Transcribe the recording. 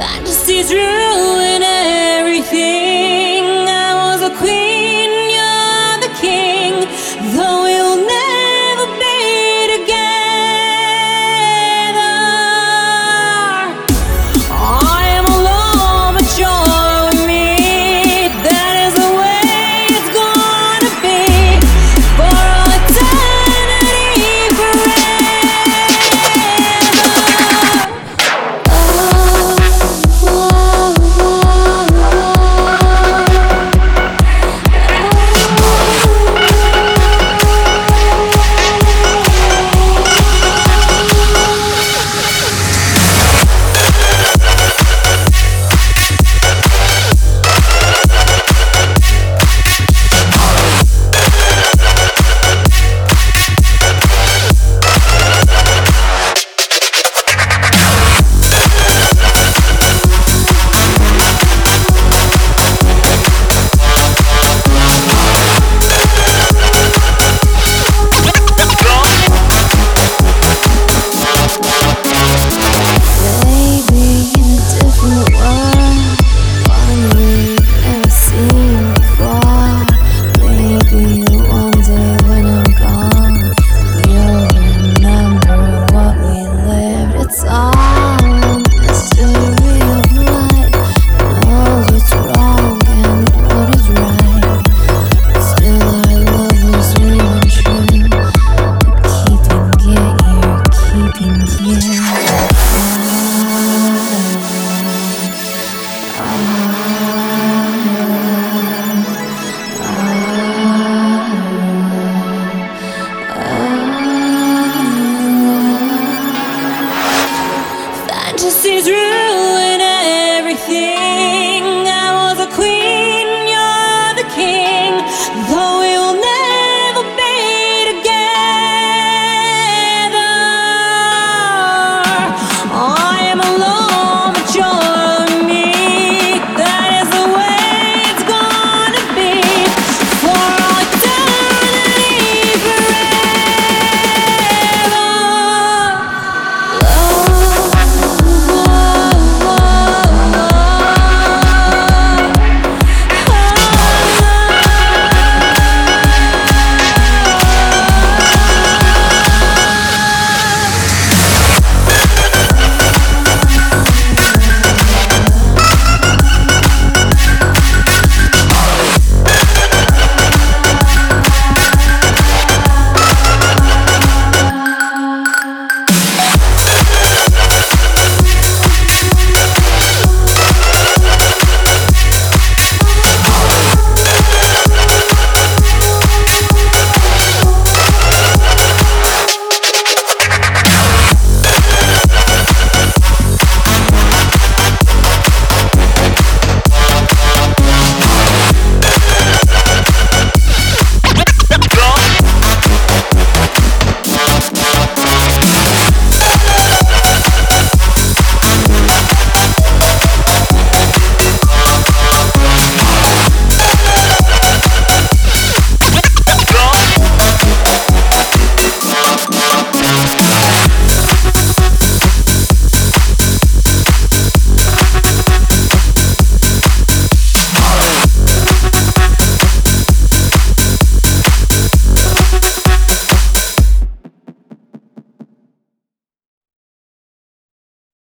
Fantasies ruin Fantasies ruin everything.